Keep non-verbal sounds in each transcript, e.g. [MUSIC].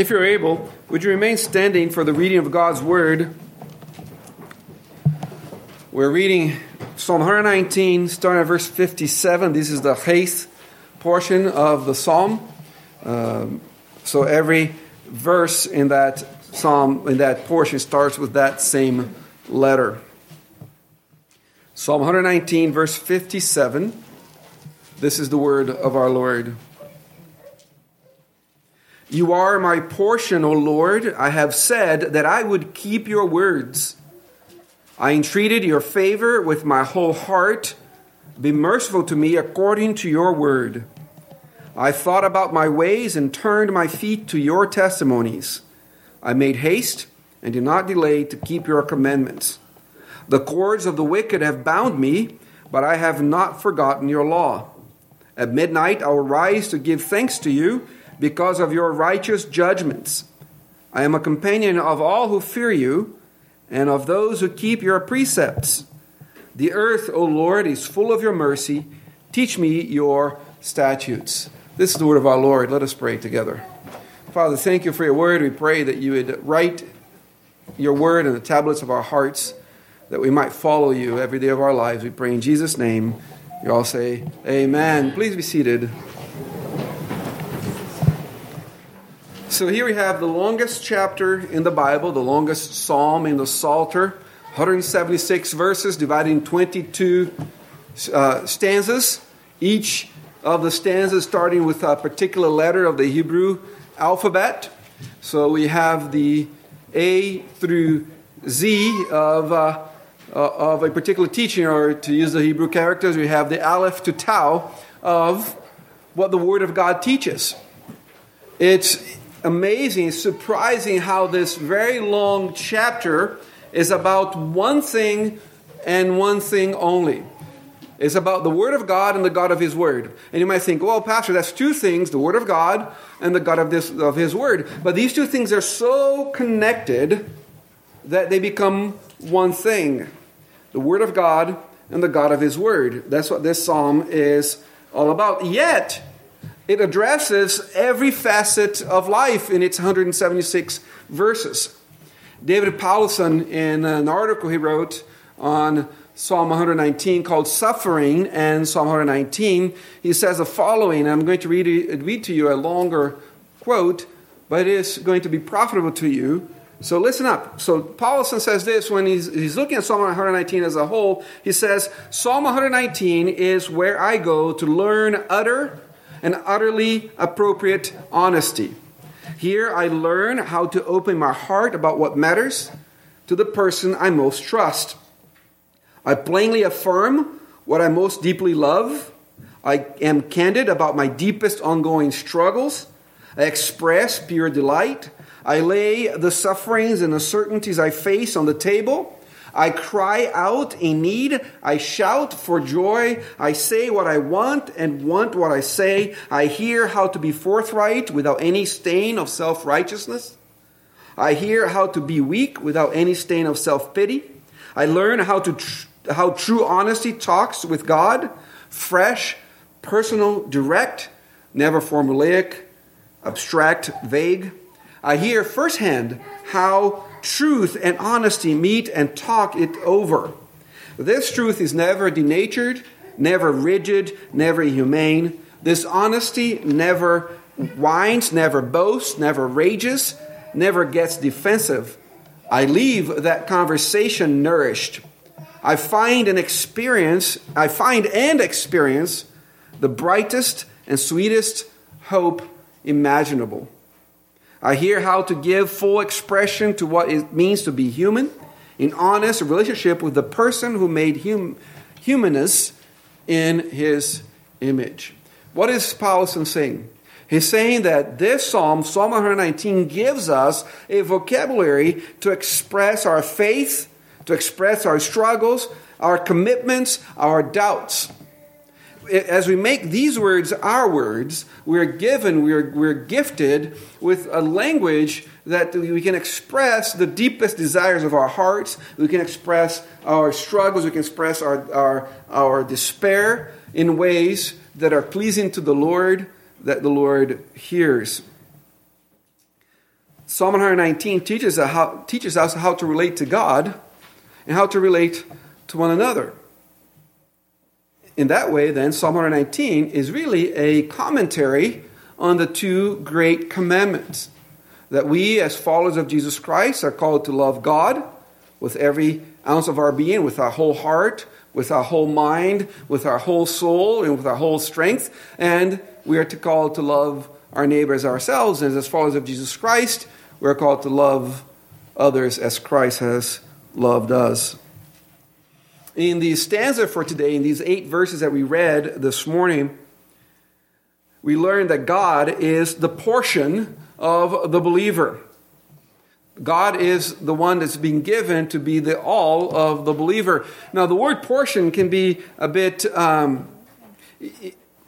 If you're able, would you remain standing for the reading of God's Word? We're reading Psalm 119, starting at verse 57. This is the eighth portion of the psalm. Um, so every verse in that psalm, in that portion, starts with that same letter. Psalm 119, verse 57. This is the word of our Lord. You are my portion, O Lord. I have said that I would keep your words. I entreated your favor with my whole heart. Be merciful to me according to your word. I thought about my ways and turned my feet to your testimonies. I made haste and did not delay to keep your commandments. The cords of the wicked have bound me, but I have not forgotten your law. At midnight I will rise to give thanks to you because of your righteous judgments. I am a companion of all who fear you and of those who keep your precepts. The earth, O Lord, is full of your mercy. Teach me your statutes. This is the word of our Lord. Let us pray together. Father, thank you for your word. We pray that you would write your word in the tablets of our hearts, that we might follow you every day of our lives. We pray in Jesus' name. You all say, Amen. Please be seated. So here we have the longest chapter in the Bible, the longest psalm in the Psalter, 176 verses divided in 22 uh, stanzas. Each of the stanzas starting with a particular letter of the Hebrew alphabet. So we have the A through Z of, uh, uh, of a particular teaching, or to use the Hebrew characters, we have the Aleph to Tau of what the Word of God teaches. It's amazing, surprising how this very long chapter is about one thing and one thing only. It's about the Word of God and the God of His Word. And you might think, well, Pastor, that's two things the Word of God and the God of, this, of His Word. But these two things are so connected that they become one thing the Word of God and the God of His Word. That's what this psalm is all about. Yet, it addresses every facet of life in its 176 verses. David Powlison, in an article he wrote on Psalm 119 called Suffering and Psalm 119, he says the following. I'm going to read, read to you a longer quote, but it is going to be profitable to you. So listen up. So Powlison says this when he's, he's looking at Psalm 119 as a whole. He says, Psalm 119 is where I go to learn utter and utterly appropriate honesty. Here I learn how to open my heart about what matters to the person I most trust. I plainly affirm what I most deeply love. I am candid about my deepest ongoing struggles. I express pure delight. I lay the sufferings and uncertainties I face on the table. I cry out in need. I shout for joy. I say what I want and want what I say. I hear how to be forthright without any stain of self righteousness. I hear how to be weak without any stain of self pity. I learn how to tr- how true honesty talks with God, fresh, personal, direct, never formulaic, abstract, vague. I hear firsthand how truth and honesty meet and talk it over. This truth is never denatured, never rigid, never humane. This honesty never whines, never boasts, never rages, never gets defensive. I leave that conversation nourished. I find and experience, I find and experience the brightest and sweetest hope imaginable. I hear how to give full expression to what it means to be human in honest relationship with the person who made hum- humanness in his image. What is Powlison saying? He's saying that this psalm, Psalm 119, gives us a vocabulary to express our faith, to express our struggles, our commitments, our doubts as we make these words our words, we're given, we're, we're gifted with a language that we can express the deepest desires of our hearts. We can express our struggles. We can express our, our, our despair in ways that are pleasing to the Lord, that the Lord hears. Psalm 119 teaches us, how, teaches us how to relate to God and how to relate to one another. In that way, then, Psalm 119 is really a commentary on the two great commandments that we, as followers of Jesus Christ, are called to love God with every ounce of our being, with our whole heart, with our whole mind, with our whole soul, and with our whole strength. And we are to call to love our neighbors ourselves. And as followers of Jesus Christ, we're called to love others as Christ has loved us. In the stanza for today, in these eight verses that we read this morning, we learn that God is the portion of the believer. God is the one that's being given to be the all of the believer. Now, the word portion can be a bit, um,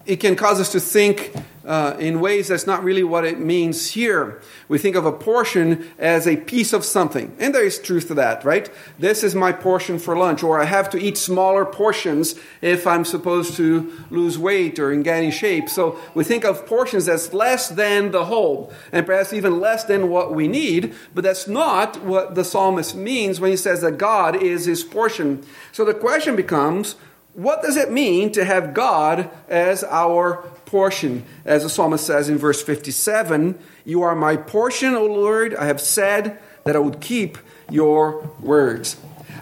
it can cause us to think uh, in ways that's not really what it means here. We think of a portion as a piece of something, and there is truth to that, right? This is my portion for lunch, or I have to eat smaller portions if I'm supposed to lose weight or in getting shape. So we think of portions as less than the whole, and perhaps even less than what we need, but that's not what the psalmist means when he says that God is his portion. So the question becomes, what does it mean to have God as our portion? As the psalmist says in verse 57 You are my portion, O Lord. I have said that I would keep your words.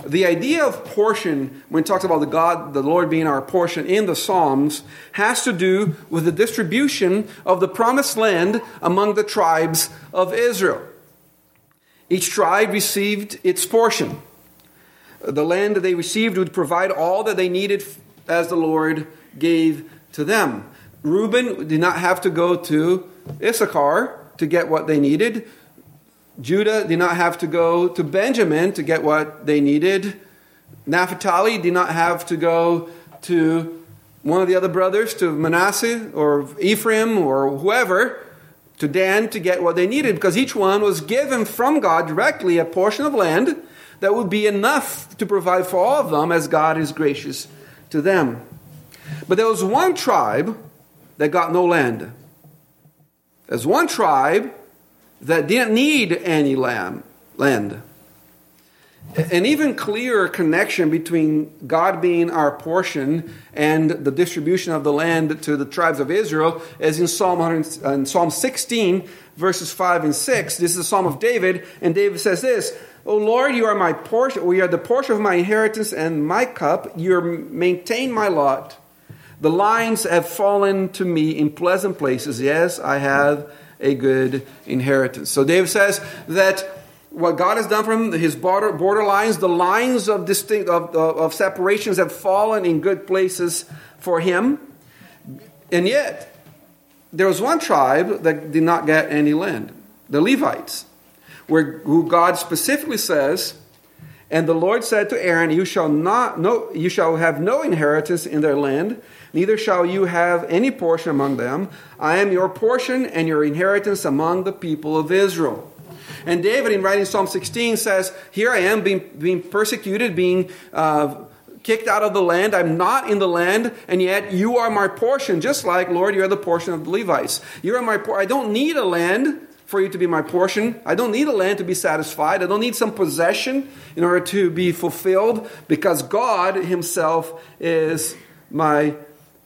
The idea of portion, when it talks about the God, the Lord being our portion in the Psalms, has to do with the distribution of the promised land among the tribes of Israel. Each tribe received its portion. The land that they received would provide all that they needed as the Lord gave to them. Reuben did not have to go to Issachar to get what they needed. Judah did not have to go to Benjamin to get what they needed. Naphtali did not have to go to one of the other brothers, to Manasseh or Ephraim or whoever, to Dan to get what they needed because each one was given from God directly a portion of land that would be enough to provide for all of them as God is gracious to them. But there was one tribe that got no land. There's one tribe that didn't need any land. An even clearer connection between God being our portion and the distribution of the land to the tribes of Israel is in Psalm, in Psalm 16, verses 5 and 6. This is the Psalm of David, and David says this O Lord, you are my portion, we are the portion of my inheritance and my cup. You maintain my lot. The lines have fallen to me in pleasant places. Yes, I have a good inheritance. So David says that what God has done for him, his border, border lines, the lines of distinct of, of, of separations have fallen in good places for him. And yet, there was one tribe that did not get any land, the Levites where who God specifically says, and the Lord said to Aaron, You shall not no, you shall have no inheritance in their land, neither shall you have any portion among them. I am your portion and your inheritance among the people of Israel. And David, in writing Psalm 16, says, Here I am being, being persecuted, being uh, kicked out of the land. I'm not in the land, and yet you are my portion, just like, Lord, you are the portion of the Levites. You are my por- I don't need a land for you to be my portion. I don't need a land to be satisfied. I don't need some possession in order to be fulfilled because God Himself is my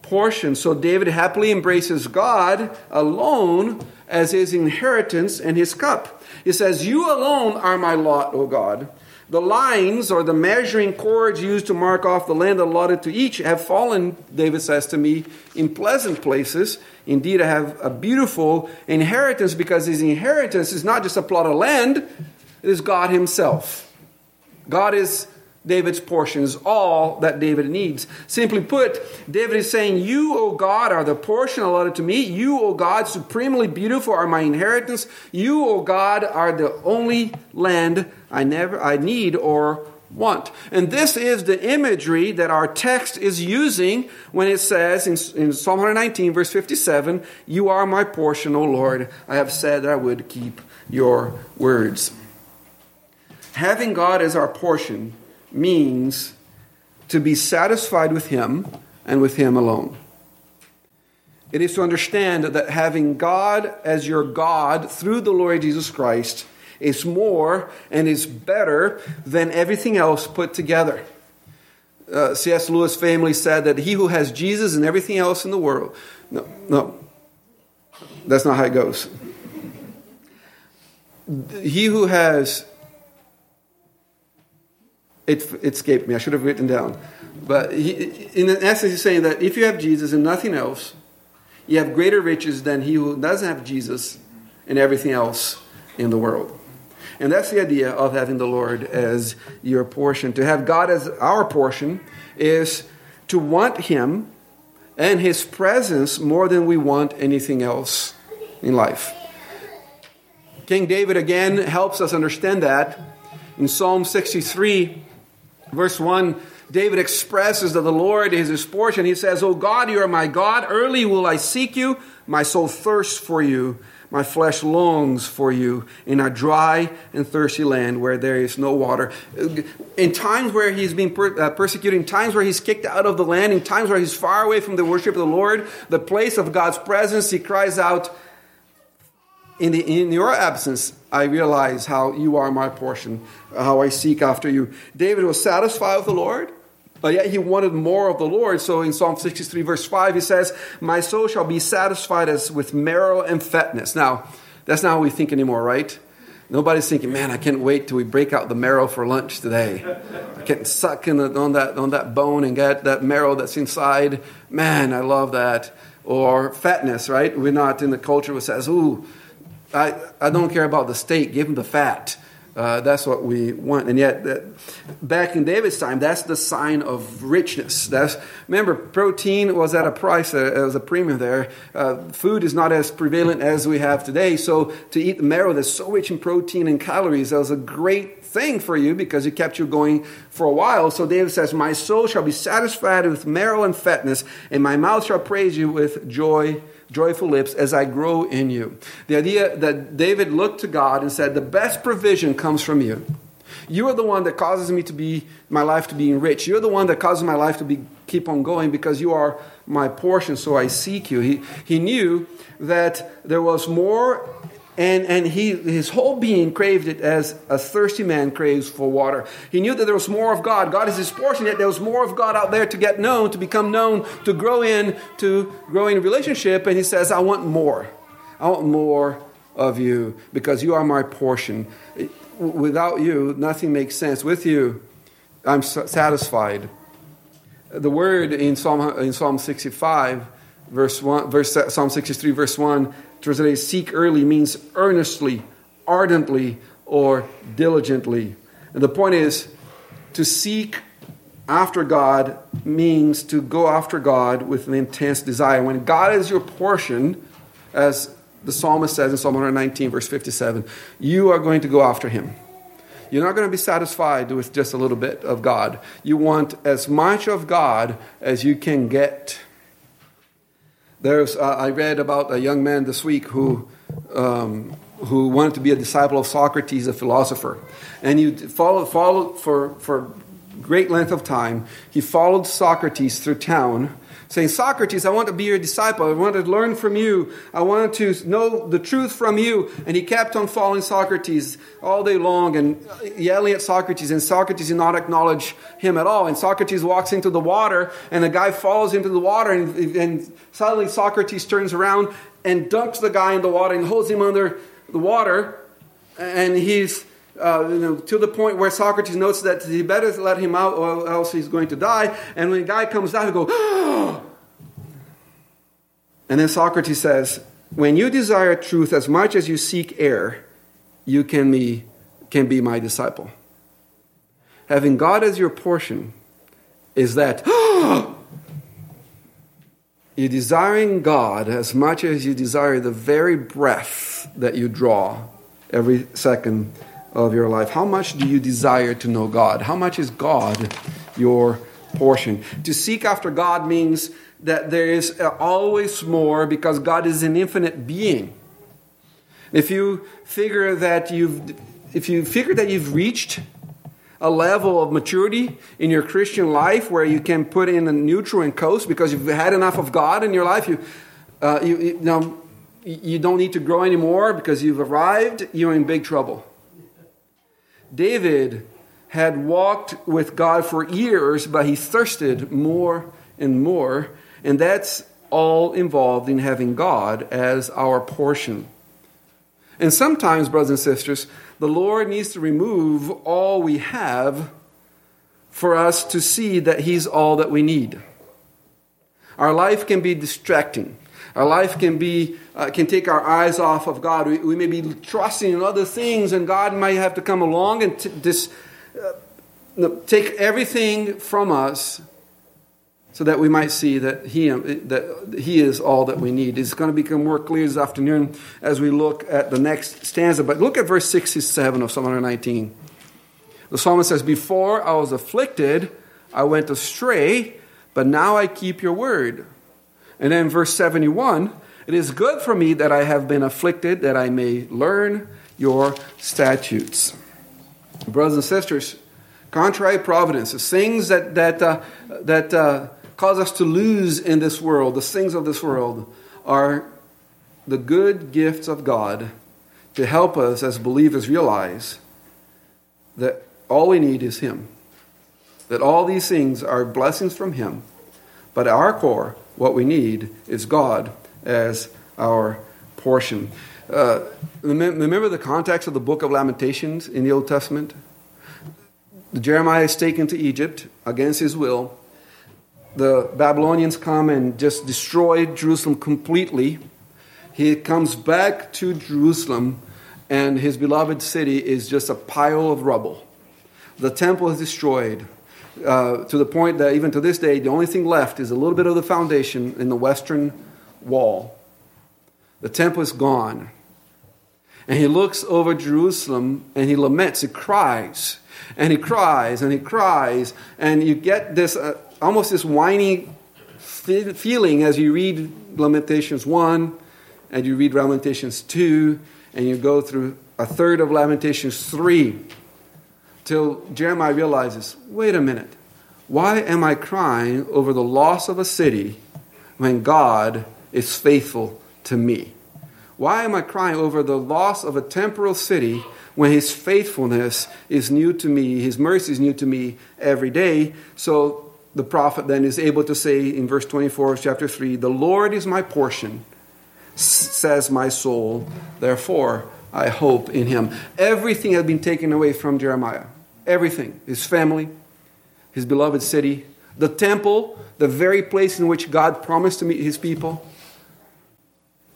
portion. So David happily embraces God alone as his inheritance and his cup. He says, You alone are my lot, O God. The lines or the measuring cords used to mark off the land allotted to each have fallen, David says to me, in pleasant places. Indeed, I have a beautiful inheritance because his inheritance is not just a plot of land, it is God Himself. God is David's portion, is all that David needs. Simply put, David is saying, You, O God, are the portion allotted to me. You, O God, supremely beautiful, are my inheritance. You, O God, are the only land I never I need or want. And this is the imagery that our text is using when it says in, in, Psalm 119, verse 57, You are my portion, O Lord. I have said that I would keep your words. Having God as our portion means to be satisfied with Him and with Him alone. It is to understand that having God as your God through the Lord Jesus Christ is more and is better than everything else put together. Uh, C.S. Lewis famously said that he who has Jesus and everything else in the world. No, no, that's not how it goes. He who has. It, it escaped me. I should have written down. But he, in essence, he's saying that if you have Jesus and nothing else, you have greater riches than he who doesn't have Jesus and everything else in the world. And that's the idea of having the Lord as your portion. To have God as our portion is to want Him and His presence more than we want anything else in life. King David again helps us understand that. In Psalm 63, verse 1, David expresses that the Lord is his portion. He says, O God, you are my God. Early will I seek you. My soul thirsts for you. My flesh longs for you in a dry and thirsty land where there is no water. In times where he's being per- uh, persecuted, in times where he's kicked out of the land, in times where he's far away from the worship of the Lord, the place of God's presence, he cries out, in, the, in your absence, I realize how you are my portion, how I seek after you. David was satisfied with the Lord, but yet he wanted more of the Lord. So in Psalm 63, verse 5, he says, My soul shall be satisfied as with marrow and fatness. Now, that's not how we think anymore, right? Nobody's thinking, man, I can't wait till we break out the marrow for lunch today. I can't suck in the, on, that, on that bone and get that marrow that's inside. Man, I love that. Or fatness, right? We're not in the culture that says, ooh, I, I don't care about the steak, give them the fat. Uh, that's what we want. And yet, back in David's time, that's the sign of richness. That's remember, protein was at a price, uh, was a premium there. Uh, food is not as prevalent as we have today. So to eat marrow that's so rich in protein and calories, that was a great thing for you because it kept you going for a while. So David says, "My soul shall be satisfied with marrow and fatness, and my mouth shall praise you with joy." Joyful lips as I grow in you. The idea that David looked to God and said, The best provision comes from you. You are the one that causes me to be my life to be enriched. You're the one that causes my life to be keep on going because you are my portion, so I seek you. He, he knew that there was more and, and he, his whole being craved it as a thirsty man craves for water. He knew that there was more of God. God is his portion, yet there was more of God out there to get known, to become known, to grow in, to grow in relationship. And he says, I want more. I want more of you because you are my portion. Without you, nothing makes sense. With you, I'm satisfied. The word in Psalm, in Psalm 65, verse 1, verse, Psalm 63, verse 1, translated seek early means earnestly, ardently, or diligently. And the point is, to seek after God means to go after God with an intense desire. When God is your portion, as the psalmist says in Psalm 119, verse 57, you are going to go after him. You're not going to be satisfied with just a little bit of God. You want as much of God as you can get. There's, uh, I read about a young man this week who, um, who wanted to be a disciple of Socrates, a philosopher. And he followed, followed for, for great length of time. He followed Socrates through town saying, Socrates, I want to be your disciple. I want to learn from you. I want to know the truth from you. And he kept on following Socrates all day long and yelling at Socrates. And Socrates did not acknowledge him at all. And Socrates walks into the water, and the guy follows him into the water. And, and suddenly Socrates turns around and dunks the guy in the water and holds him under the water. And he's uh, you know, to the point where Socrates notes that he better let him out or else he's going to die. And when the guy comes out, he goes! [GASPS] And then Socrates says, when you desire truth as much as you seek air, you can be, can be my disciple. Having God as your portion is that [GASPS] you're desiring God as much as you desire the very breath that you draw every second of your life? How much do you desire to know God? How much is God your portion? To seek after God means that there is always more because God is an infinite being. If you figure that you've if you figure that you've reached a level of maturity in your Christian life where you can put in a neutral and coast because you've had enough of God in your life, you, uh, you, you, know, you don't need to grow anymore because you've arrived, you're in big trouble David had walked with God for years, but he thirsted more and more. And that's all involved in having God as our portion. And sometimes, brothers and sisters, the Lord needs to remove all we have for us to see that He's all that we need. Our life can be distracting. Our life can be uh, can take our eyes off of God. We, we, may be trusting in other things, and God might have to come along and t- dis, uh, take everything from us so that we might see that he, that he is all that we need. It's going to become more clear this afternoon as we look at the next stanza. But look at verse 67 of Psalm 119. The psalmist says, Before I was afflicted, I went astray, but now I keep your word. And then verse 71 It is good for me that I have been afflicted, that I may learn your statutes. Brothers and sisters, contrary providences, things that, that, uh, that uh, cause us to lose in this world, the things of this world, are the good gifts of God to help us as believers realize that all we need is Him. That all these things are blessings from Him. But at our core, what we need is God as our portion. Uh, remember the context of the book of Lamentations in the Old Testament? Jeremiah is taken to Egypt against his will the Babylonians come and just destroy Jerusalem completely. He comes back to Jerusalem, and his beloved city is just a pile of rubble. The temple is destroyed uh, to the point that even to this day, the only thing left is a little bit of the foundation in the western wall. The temple is gone. And he looks over Jerusalem and he laments, he cries, and he cries, and he cries, and you get this. Uh, almost this whiny feeling as you read Lamentations 1 and you read Lamentations 2 and you go through a third of Lamentations 3 till Jeremiah realizes wait a minute, why am I crying over the loss of a city when God is faithful to me? Why am I crying over the loss of a temporal city when his faithfulness is new to me, his mercy is new to me every day? So the prophet then is able to say in verse 24 of chapter 3 The Lord is my portion, says my soul, therefore I hope in him. Everything had been taken away from Jeremiah. Everything. His family, his beloved city, the temple, the very place in which God promised to meet his people,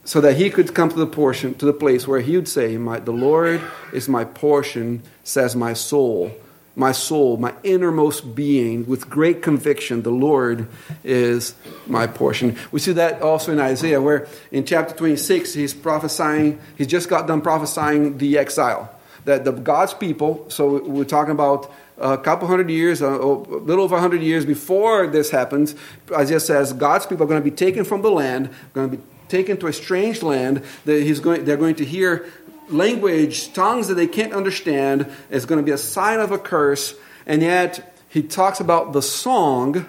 so that he could come to the portion, to the place where he would say, The Lord is my portion, says my soul my soul, my innermost being, with great conviction, the Lord is my portion. We see that also in Isaiah, where in chapter 26, he's prophesying, he's just got done prophesying the exile. That the God's people, so we're talking about a couple hundred years, a little over a hundred years before this happens, Isaiah says God's people are going to be taken from the land, going to be taken to a strange land. That he's going, they're going to hear language, tongues that they can't understand, It's going to be a sign of a curse. And yet, he talks about the song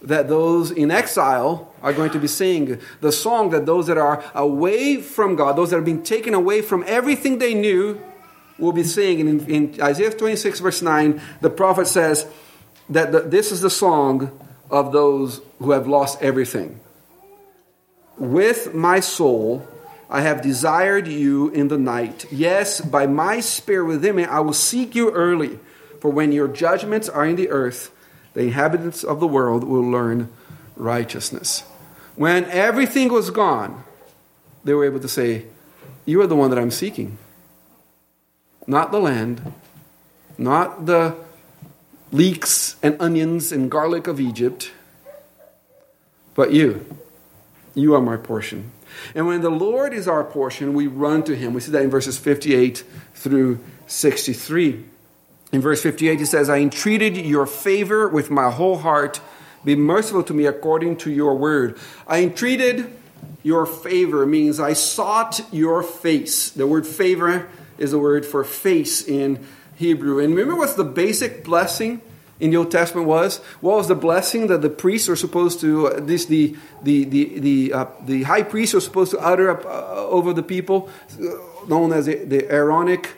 that those in exile are going to be singing. The song that those that are away from God, those that are being taken away from everything they knew, will be seeing In, in Isaiah 26, verse 9, the prophet says that the, this is the song of those who have lost everything. With my soul, I have desired you in the night. Yes, by my spirit within me, I will seek you early. For when your judgments are in the earth, the inhabitants of the world will learn righteousness. When everything was gone, they were able to say, You are the one that I'm seeking. Not the land, not the leeks and onions and garlic of Egypt, but you. You are my portion. And when the Lord is our portion, we run to him. We see that in verses 58 through 63. In verse 58, he says, I entreated your favor with my whole heart. Be merciful to me according to your word. I entreated your favor means I sought your face. The word favor is the word for face in Hebrew. And remember what's the basic blessing in the Old Testament was? What was the blessing that the priests were supposed to, uh, this the the the the, uh, the high priest was supposed to utter up, uh, over the people, uh, known as the, the Aaronic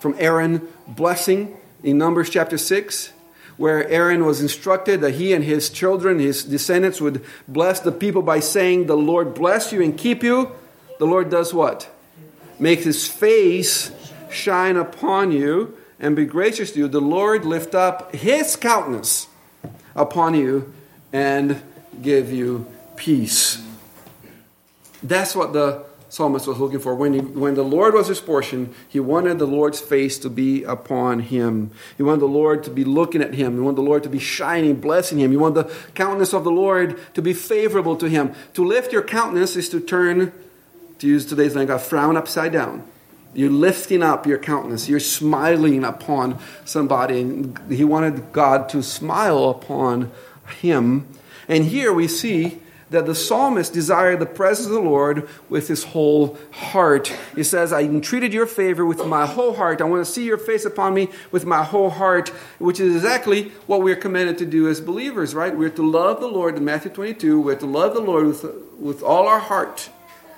from Aaron blessing in Numbers chapter 6, where Aaron was instructed that he and his children, his descendants, would bless the people by saying, The Lord bless you and keep you. The Lord does what? Make his face shine upon you and be gracious to you. The Lord lift up his countenance upon you and give you peace. That's what the psalmist was looking for. When, he, when the Lord was his portion, he wanted the Lord's face to be upon him. He wanted the Lord to be looking at him. He wanted the Lord to be shining, blessing him. He wanted the countenance of the Lord to be favorable to him. To lift your countenance is to turn, to use today's language, a frown upside down. You're lifting up your countenance. You're smiling upon somebody. And he wanted God to smile upon him. And here we see that the psalmist desired the presence of the Lord with his whole heart. He says, I entreated your favor with my whole heart. I want to see your face upon me with my whole heart, which is exactly what we're commanded to do as believers, right? We're to love the Lord in Matthew 22. We're to love the Lord with, with all our heart,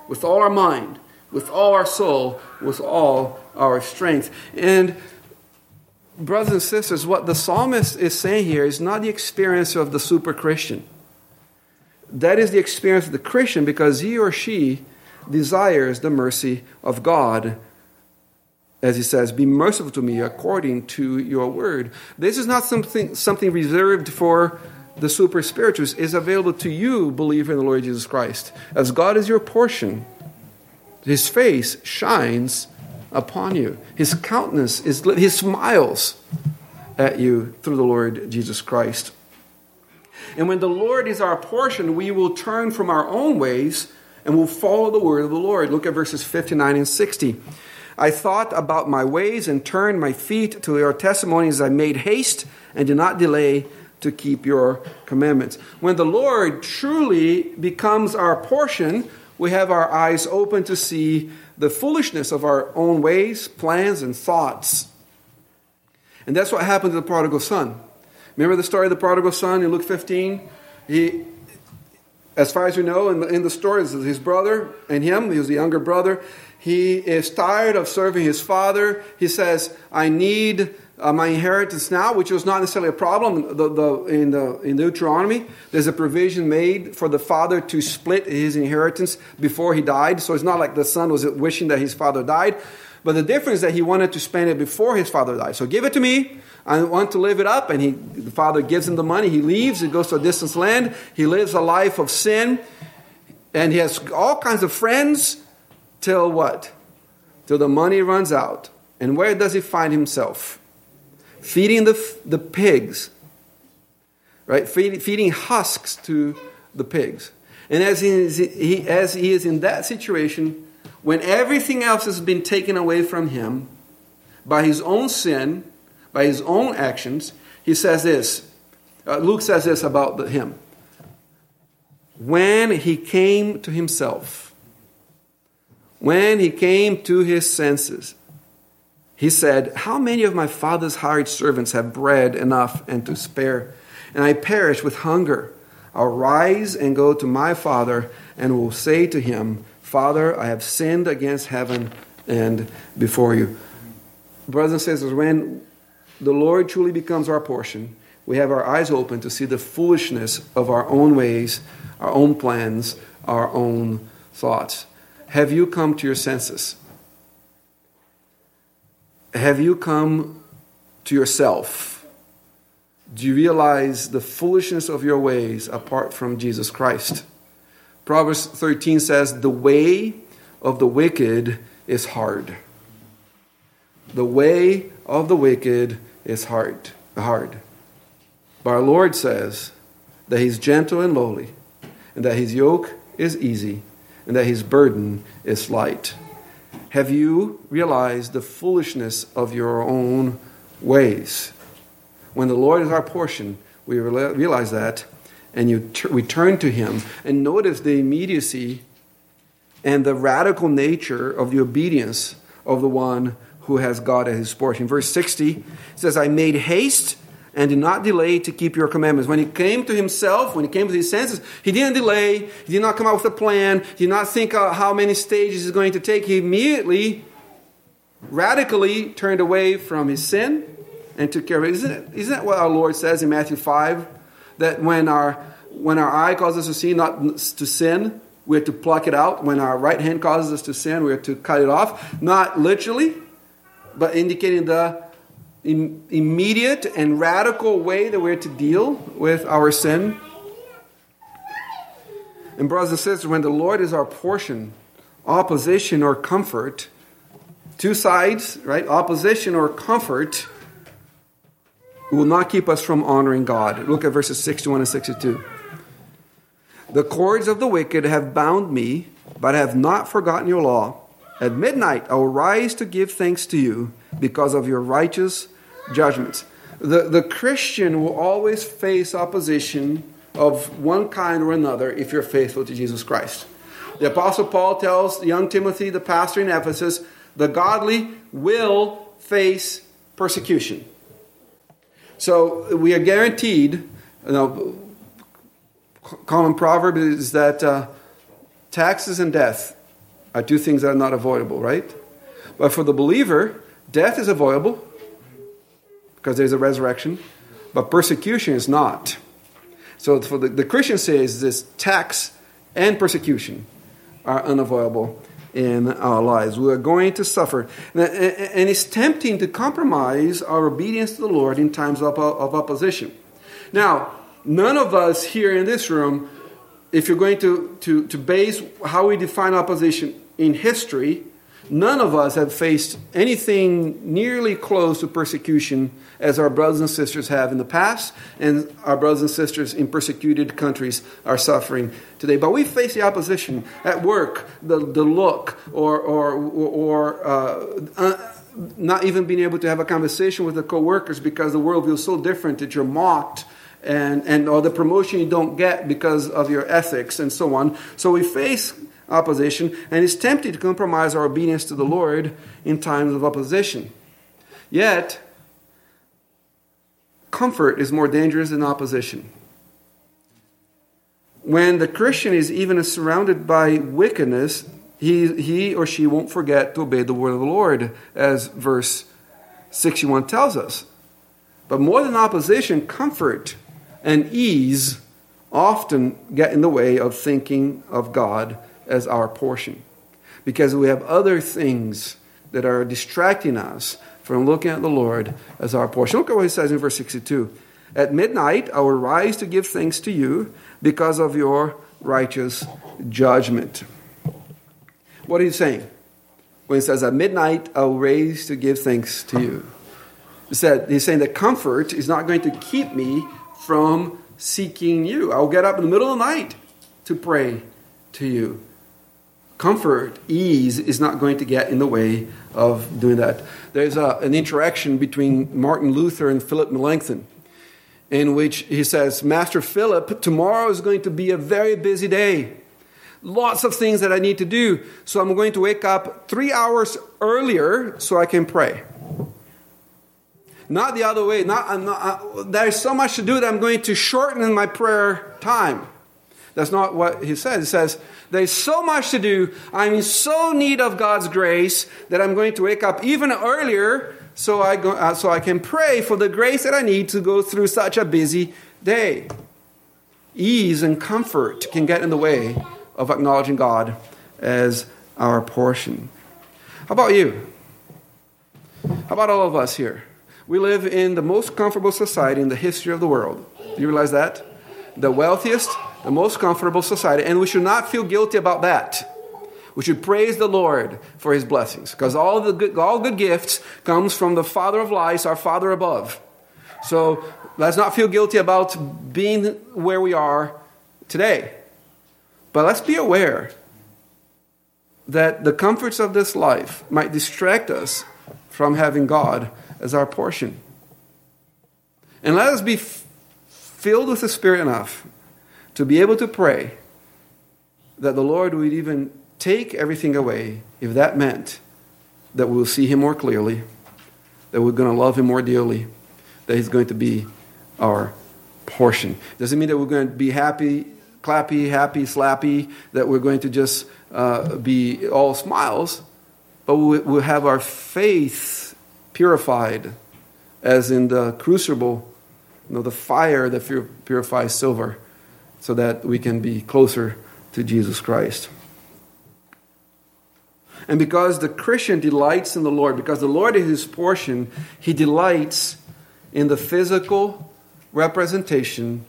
with all our mind, with all our soul, with all our strength. And brothers and sisters, what the psalmist is saying here is not the experience of the super Christian. That is the experience of the Christian because he or she desires the mercy of God. As he says, Be merciful to me according to your word. This is not something, something reserved for the super spirituals, is available to you, believer in the Lord Jesus Christ. As God is your portion, his face shines upon you. His countenance is lit. He smiles at you through the Lord Jesus Christ. And when the Lord is our portion, we will turn from our own ways and will follow the word of the Lord. Look at verses 59 and 60. I thought about my ways and turned my feet to your testimonies. I made haste and did not delay to keep your commandments. When the Lord truly becomes our portion, we have our eyes open to see the foolishness of our own ways, plans, and thoughts. And that's what happened to the prodigal son. Remember the story of the prodigal son in Luke 15? He, as far as we know, in the, in the story, his brother and him, he was the younger brother. He is tired of serving his father. He says, I need uh, my inheritance now, which was not necessarily a problem. The, the, in, the, in Deuteronomy, there's a provision made for the father to split his inheritance before he died. So it's not like the son was wishing that his father died. But the difference is that he wanted to spend it before his father died. So give it to me. I want to live it up. And he, the father gives him the money. He leaves. He goes to a distant land. He lives a life of sin. And he has all kinds of friends till what? Till the money runs out. And where does he find himself? Feeding the, the pigs, right? Feeding, feeding husks to the pigs. And as he, is, he, as he is in that situation, when everything else has been taken away from him by his own sin, by his own actions, he says this. Uh, Luke says this about the, him. When he came to himself, when he came to his senses, he said, How many of my father's hired servants have bread enough and to spare? And I perish with hunger. I'll rise and go to my father and will say to him, Father, I have sinned against heaven and before you. Brothers and sisters, when the Lord truly becomes our portion, we have our eyes open to see the foolishness of our own ways, our own plans, our own thoughts. Have you come to your senses? Have you come to yourself? Do you realize the foolishness of your ways apart from Jesus Christ? Proverbs 13 says, The way of the wicked is hard. The way of the wicked is hard. hard. But our Lord says that He's gentle and lowly, and that His yoke is easy, and that His burden is light. Have you realized the foolishness of your own ways? When the Lord is our portion, we realize that, and you we turn to Him and notice the immediacy and the radical nature of the obedience of the one who has God as his portion. Verse 60 says, I made haste and did not delay to keep your commandments. When he came to himself, when he came to his senses, he didn't delay. He did not come out with a plan. He did not think uh, how many stages he's going to take. He immediately radically turned away from his sin and took care of it. Isn't, it, isn't that what our Lord says in Matthew 5? That when our, when our eye causes us to see, not to sin, we have to pluck it out. When our right hand causes us to sin, we have to cut it off. Not literally, but indicating the immediate and radical way that we're to deal with our sin. And, brothers and sisters, when the Lord is our portion, opposition or comfort, two sides, right? Opposition or comfort will not keep us from honoring God. Look at verses 61 and 62. The cords of the wicked have bound me, but have not forgotten your law. At midnight I will rise to give thanks to you because of your righteous judgments. The, the Christian will always face opposition of one kind or another if you're faithful to Jesus Christ. The Apostle Paul tells young Timothy, the pastor in Ephesus, the godly will face persecution. So we are guaranteed, you know, common proverb is that uh, taxes and death are two things that are not avoidable, right? But for the believer, death is avoidable because there's a resurrection, but persecution is not. So for the, the Christian says this tax and persecution are unavoidable in our lives. We are going to suffer. And it's tempting to compromise our obedience to the Lord in times of, of opposition. Now, none of us here in this room, if you're going to, to, to base how we define opposition in history, none of us have faced anything nearly close to persecution as our brothers and sisters have in the past, and our brothers and sisters in persecuted countries are suffering today. But we face the opposition at work, the, the look, or, or, or uh, uh, not even being able to have a conversation with the coworkers because the worldview is so different that you're mocked and, and or the promotion you don't get because of your ethics and so on. So we face opposition and it's tempting to compromise our obedience to the Lord in times of opposition. Yet, comfort is more dangerous than opposition. When the Christian is even surrounded by wickedness, he, he or she won't forget to obey the word of the Lord, as verse 61 tells us. But more than opposition, comfort and ease often get in the way of thinking of God as our portion. Because we have other things that are distracting us from looking at the Lord as our portion. Look at what he says in verse 62. At midnight I will rise to give thanks to you because of your righteous judgment. What are you saying? When he says, At midnight I will rise to give thanks to you. He said, he's saying that comfort is not going to keep me from seeking you. I'll get up in the middle of the night to pray to you. Comfort, ease is not going to get in the way of doing that. There's a, an interaction between Martin Luther and Philip Melanchthon in which he says, Master Philip, tomorrow is going to be a very busy day. Lots of things that I need to do. So I'm going to wake up three hours earlier so I can pray. Not the other way. Not, not uh, there's so much to do that I'm going to shorten my prayer time. That's not what he says. He says, There's so much to do. I'm in so need of God's grace that I'm going to wake up even earlier so I, go, uh, so I can pray for the grace that I need to go through such a busy day. Ease and comfort can get in the way of acknowledging God as our portion. How about you? How about all of us here? We live in the most comfortable society in the history of the world. Do you realize that? The wealthiest, the most comfortable society, and we should not feel guilty about that. We should praise the Lord for his blessings because all the good, all good gifts comes from the Father of lights, our Father above. So let's not feel guilty about being where we are today. But let's be aware that the comforts of this life might distract us from having God as our portion. And let us be f- filled with the Spirit enough to be able to pray that the Lord would even take everything away if that meant that we'll see Him more clearly, that we're going to love Him more dearly, that He's going to be our portion. Doesn't mean that we're going to be happy, clappy, happy, slappy, that we're going to just uh, be all smiles. but we'll have our faith purified, as in the crucible, you know, the fire that purifies silver, so that we can be closer to Jesus Christ. And because the Christian delights in the Lord, because the Lord is his portion, he delights in the physical representation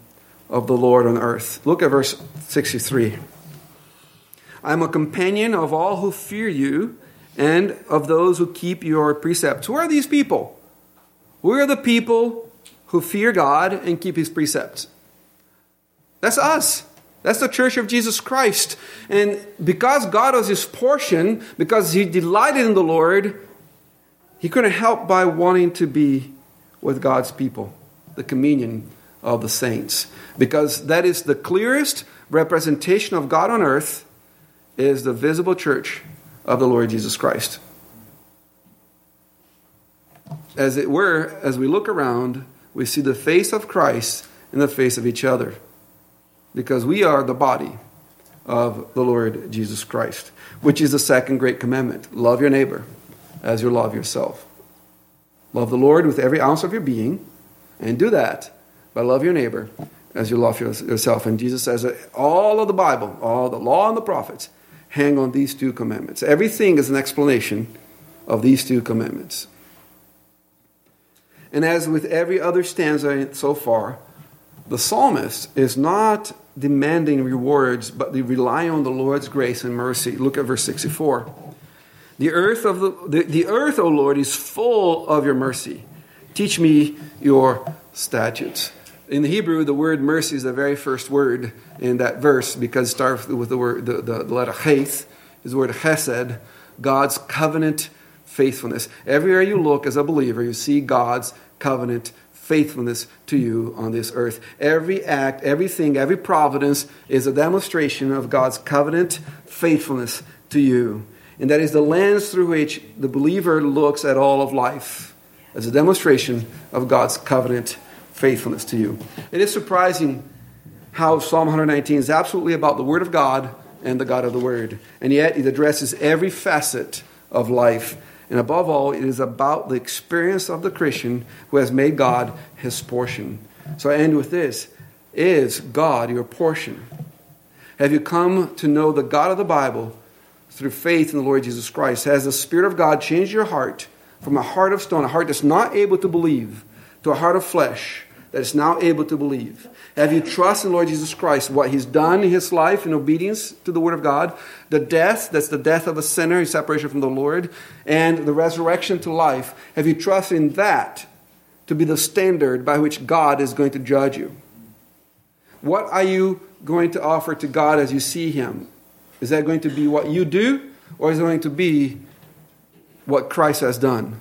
of the Lord on earth. Look at verse 63. I am a companion of all who fear you and of those who keep your precepts. Who are these people? We are the people who fear God and keep his precepts? That's us. That's the church of Jesus Christ. And because God was his portion, because he delighted in the Lord, he couldn't help by wanting to be with God's people, the communion of the saints. Because that is the clearest representation of God on earth is the visible church of the Lord Jesus Christ. As it were, as we look around, we see the face of Christ in the face of each other because we are the body of the Lord Jesus Christ, which is the second great commandment love your neighbor as you love yourself. Love the Lord with every ounce of your being, and do that by love your neighbor as you love yourself. And Jesus says all of the Bible, all the law and the prophets, hang on these two commandments. Everything is an explanation of these two commandments. And as with every other stanza so far, the psalmist is not demanding rewards, but they rely on the Lord's grace and mercy. Look at verse 64. The earth of the, the, the earth, O Lord, is full of your mercy. Teach me your statutes. In the Hebrew, the word mercy is the very first word in that verse because it starts with the word the, the, the letter cheth, is the word chesed, God's covenant faithfulness. Everywhere you look as a believer, you see God's covenant faithfulness to you on this earth. Every act, everything, every providence is a demonstration of God's covenant faithfulness to you. And that is the lens through which the believer looks at all of life as a demonstration of God's covenant faithfulness to you. It is surprising how Psalm 119 is absolutely about the Word of God and the God of the Word. And yet it addresses every facet of life and above all, it is about the experience of the Christian who has made God his portion. So I end with this Is God your portion? Have you come to know the God of the Bible through faith in the Lord Jesus Christ? Has the Spirit of God changed your heart from a heart of stone, a heart that's not able to believe, to a heart of flesh that is now able to believe? Have you trusted in Lord Jesus Christ, what He's done in His life in obedience to the Word of God, the death, that's the death of a sinner, his separation from the Lord, and the resurrection to life? Have you trusted in that to be the standard by which God is going to judge you? What are you going to offer to God as you see Him? Is that going to be what you do, or is it going to be what Christ has done?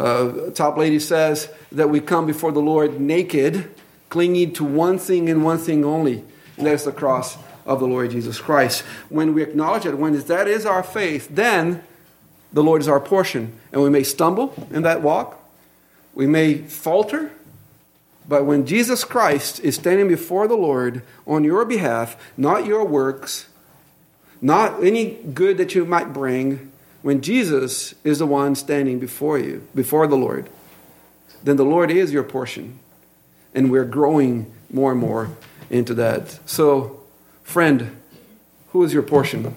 Uh, Toplady says that we come before the Lord naked clinging to one thing and one thing only, and that is the cross of the Lord Jesus Christ. When we acknowledge it, when that is our faith, then the Lord is our portion. And we may stumble in that walk, we may falter, but when Jesus Christ is standing before the Lord on your behalf, not your works, not any good that you might bring, when Jesus is the one standing before you, before the Lord, then the Lord is your portion and we're growing more and more into that. So, friend, who is your portion?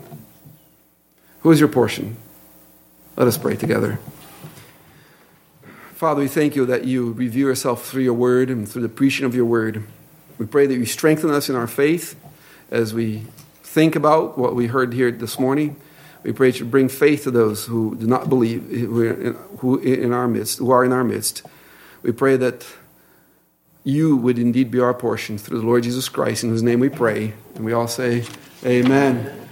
Who is your portion? Let us pray together. Father, we thank you that you reveal yourself through your word and through the preaching of your word. We pray that you strengthen us in our faith as we think about what we heard here this morning. We pray you bring faith to those who do not believe, who in our midst, who are in our midst. We pray that you would indeed be our portion through the Lord Jesus Christ, in whose name we pray. And we all say, Amen.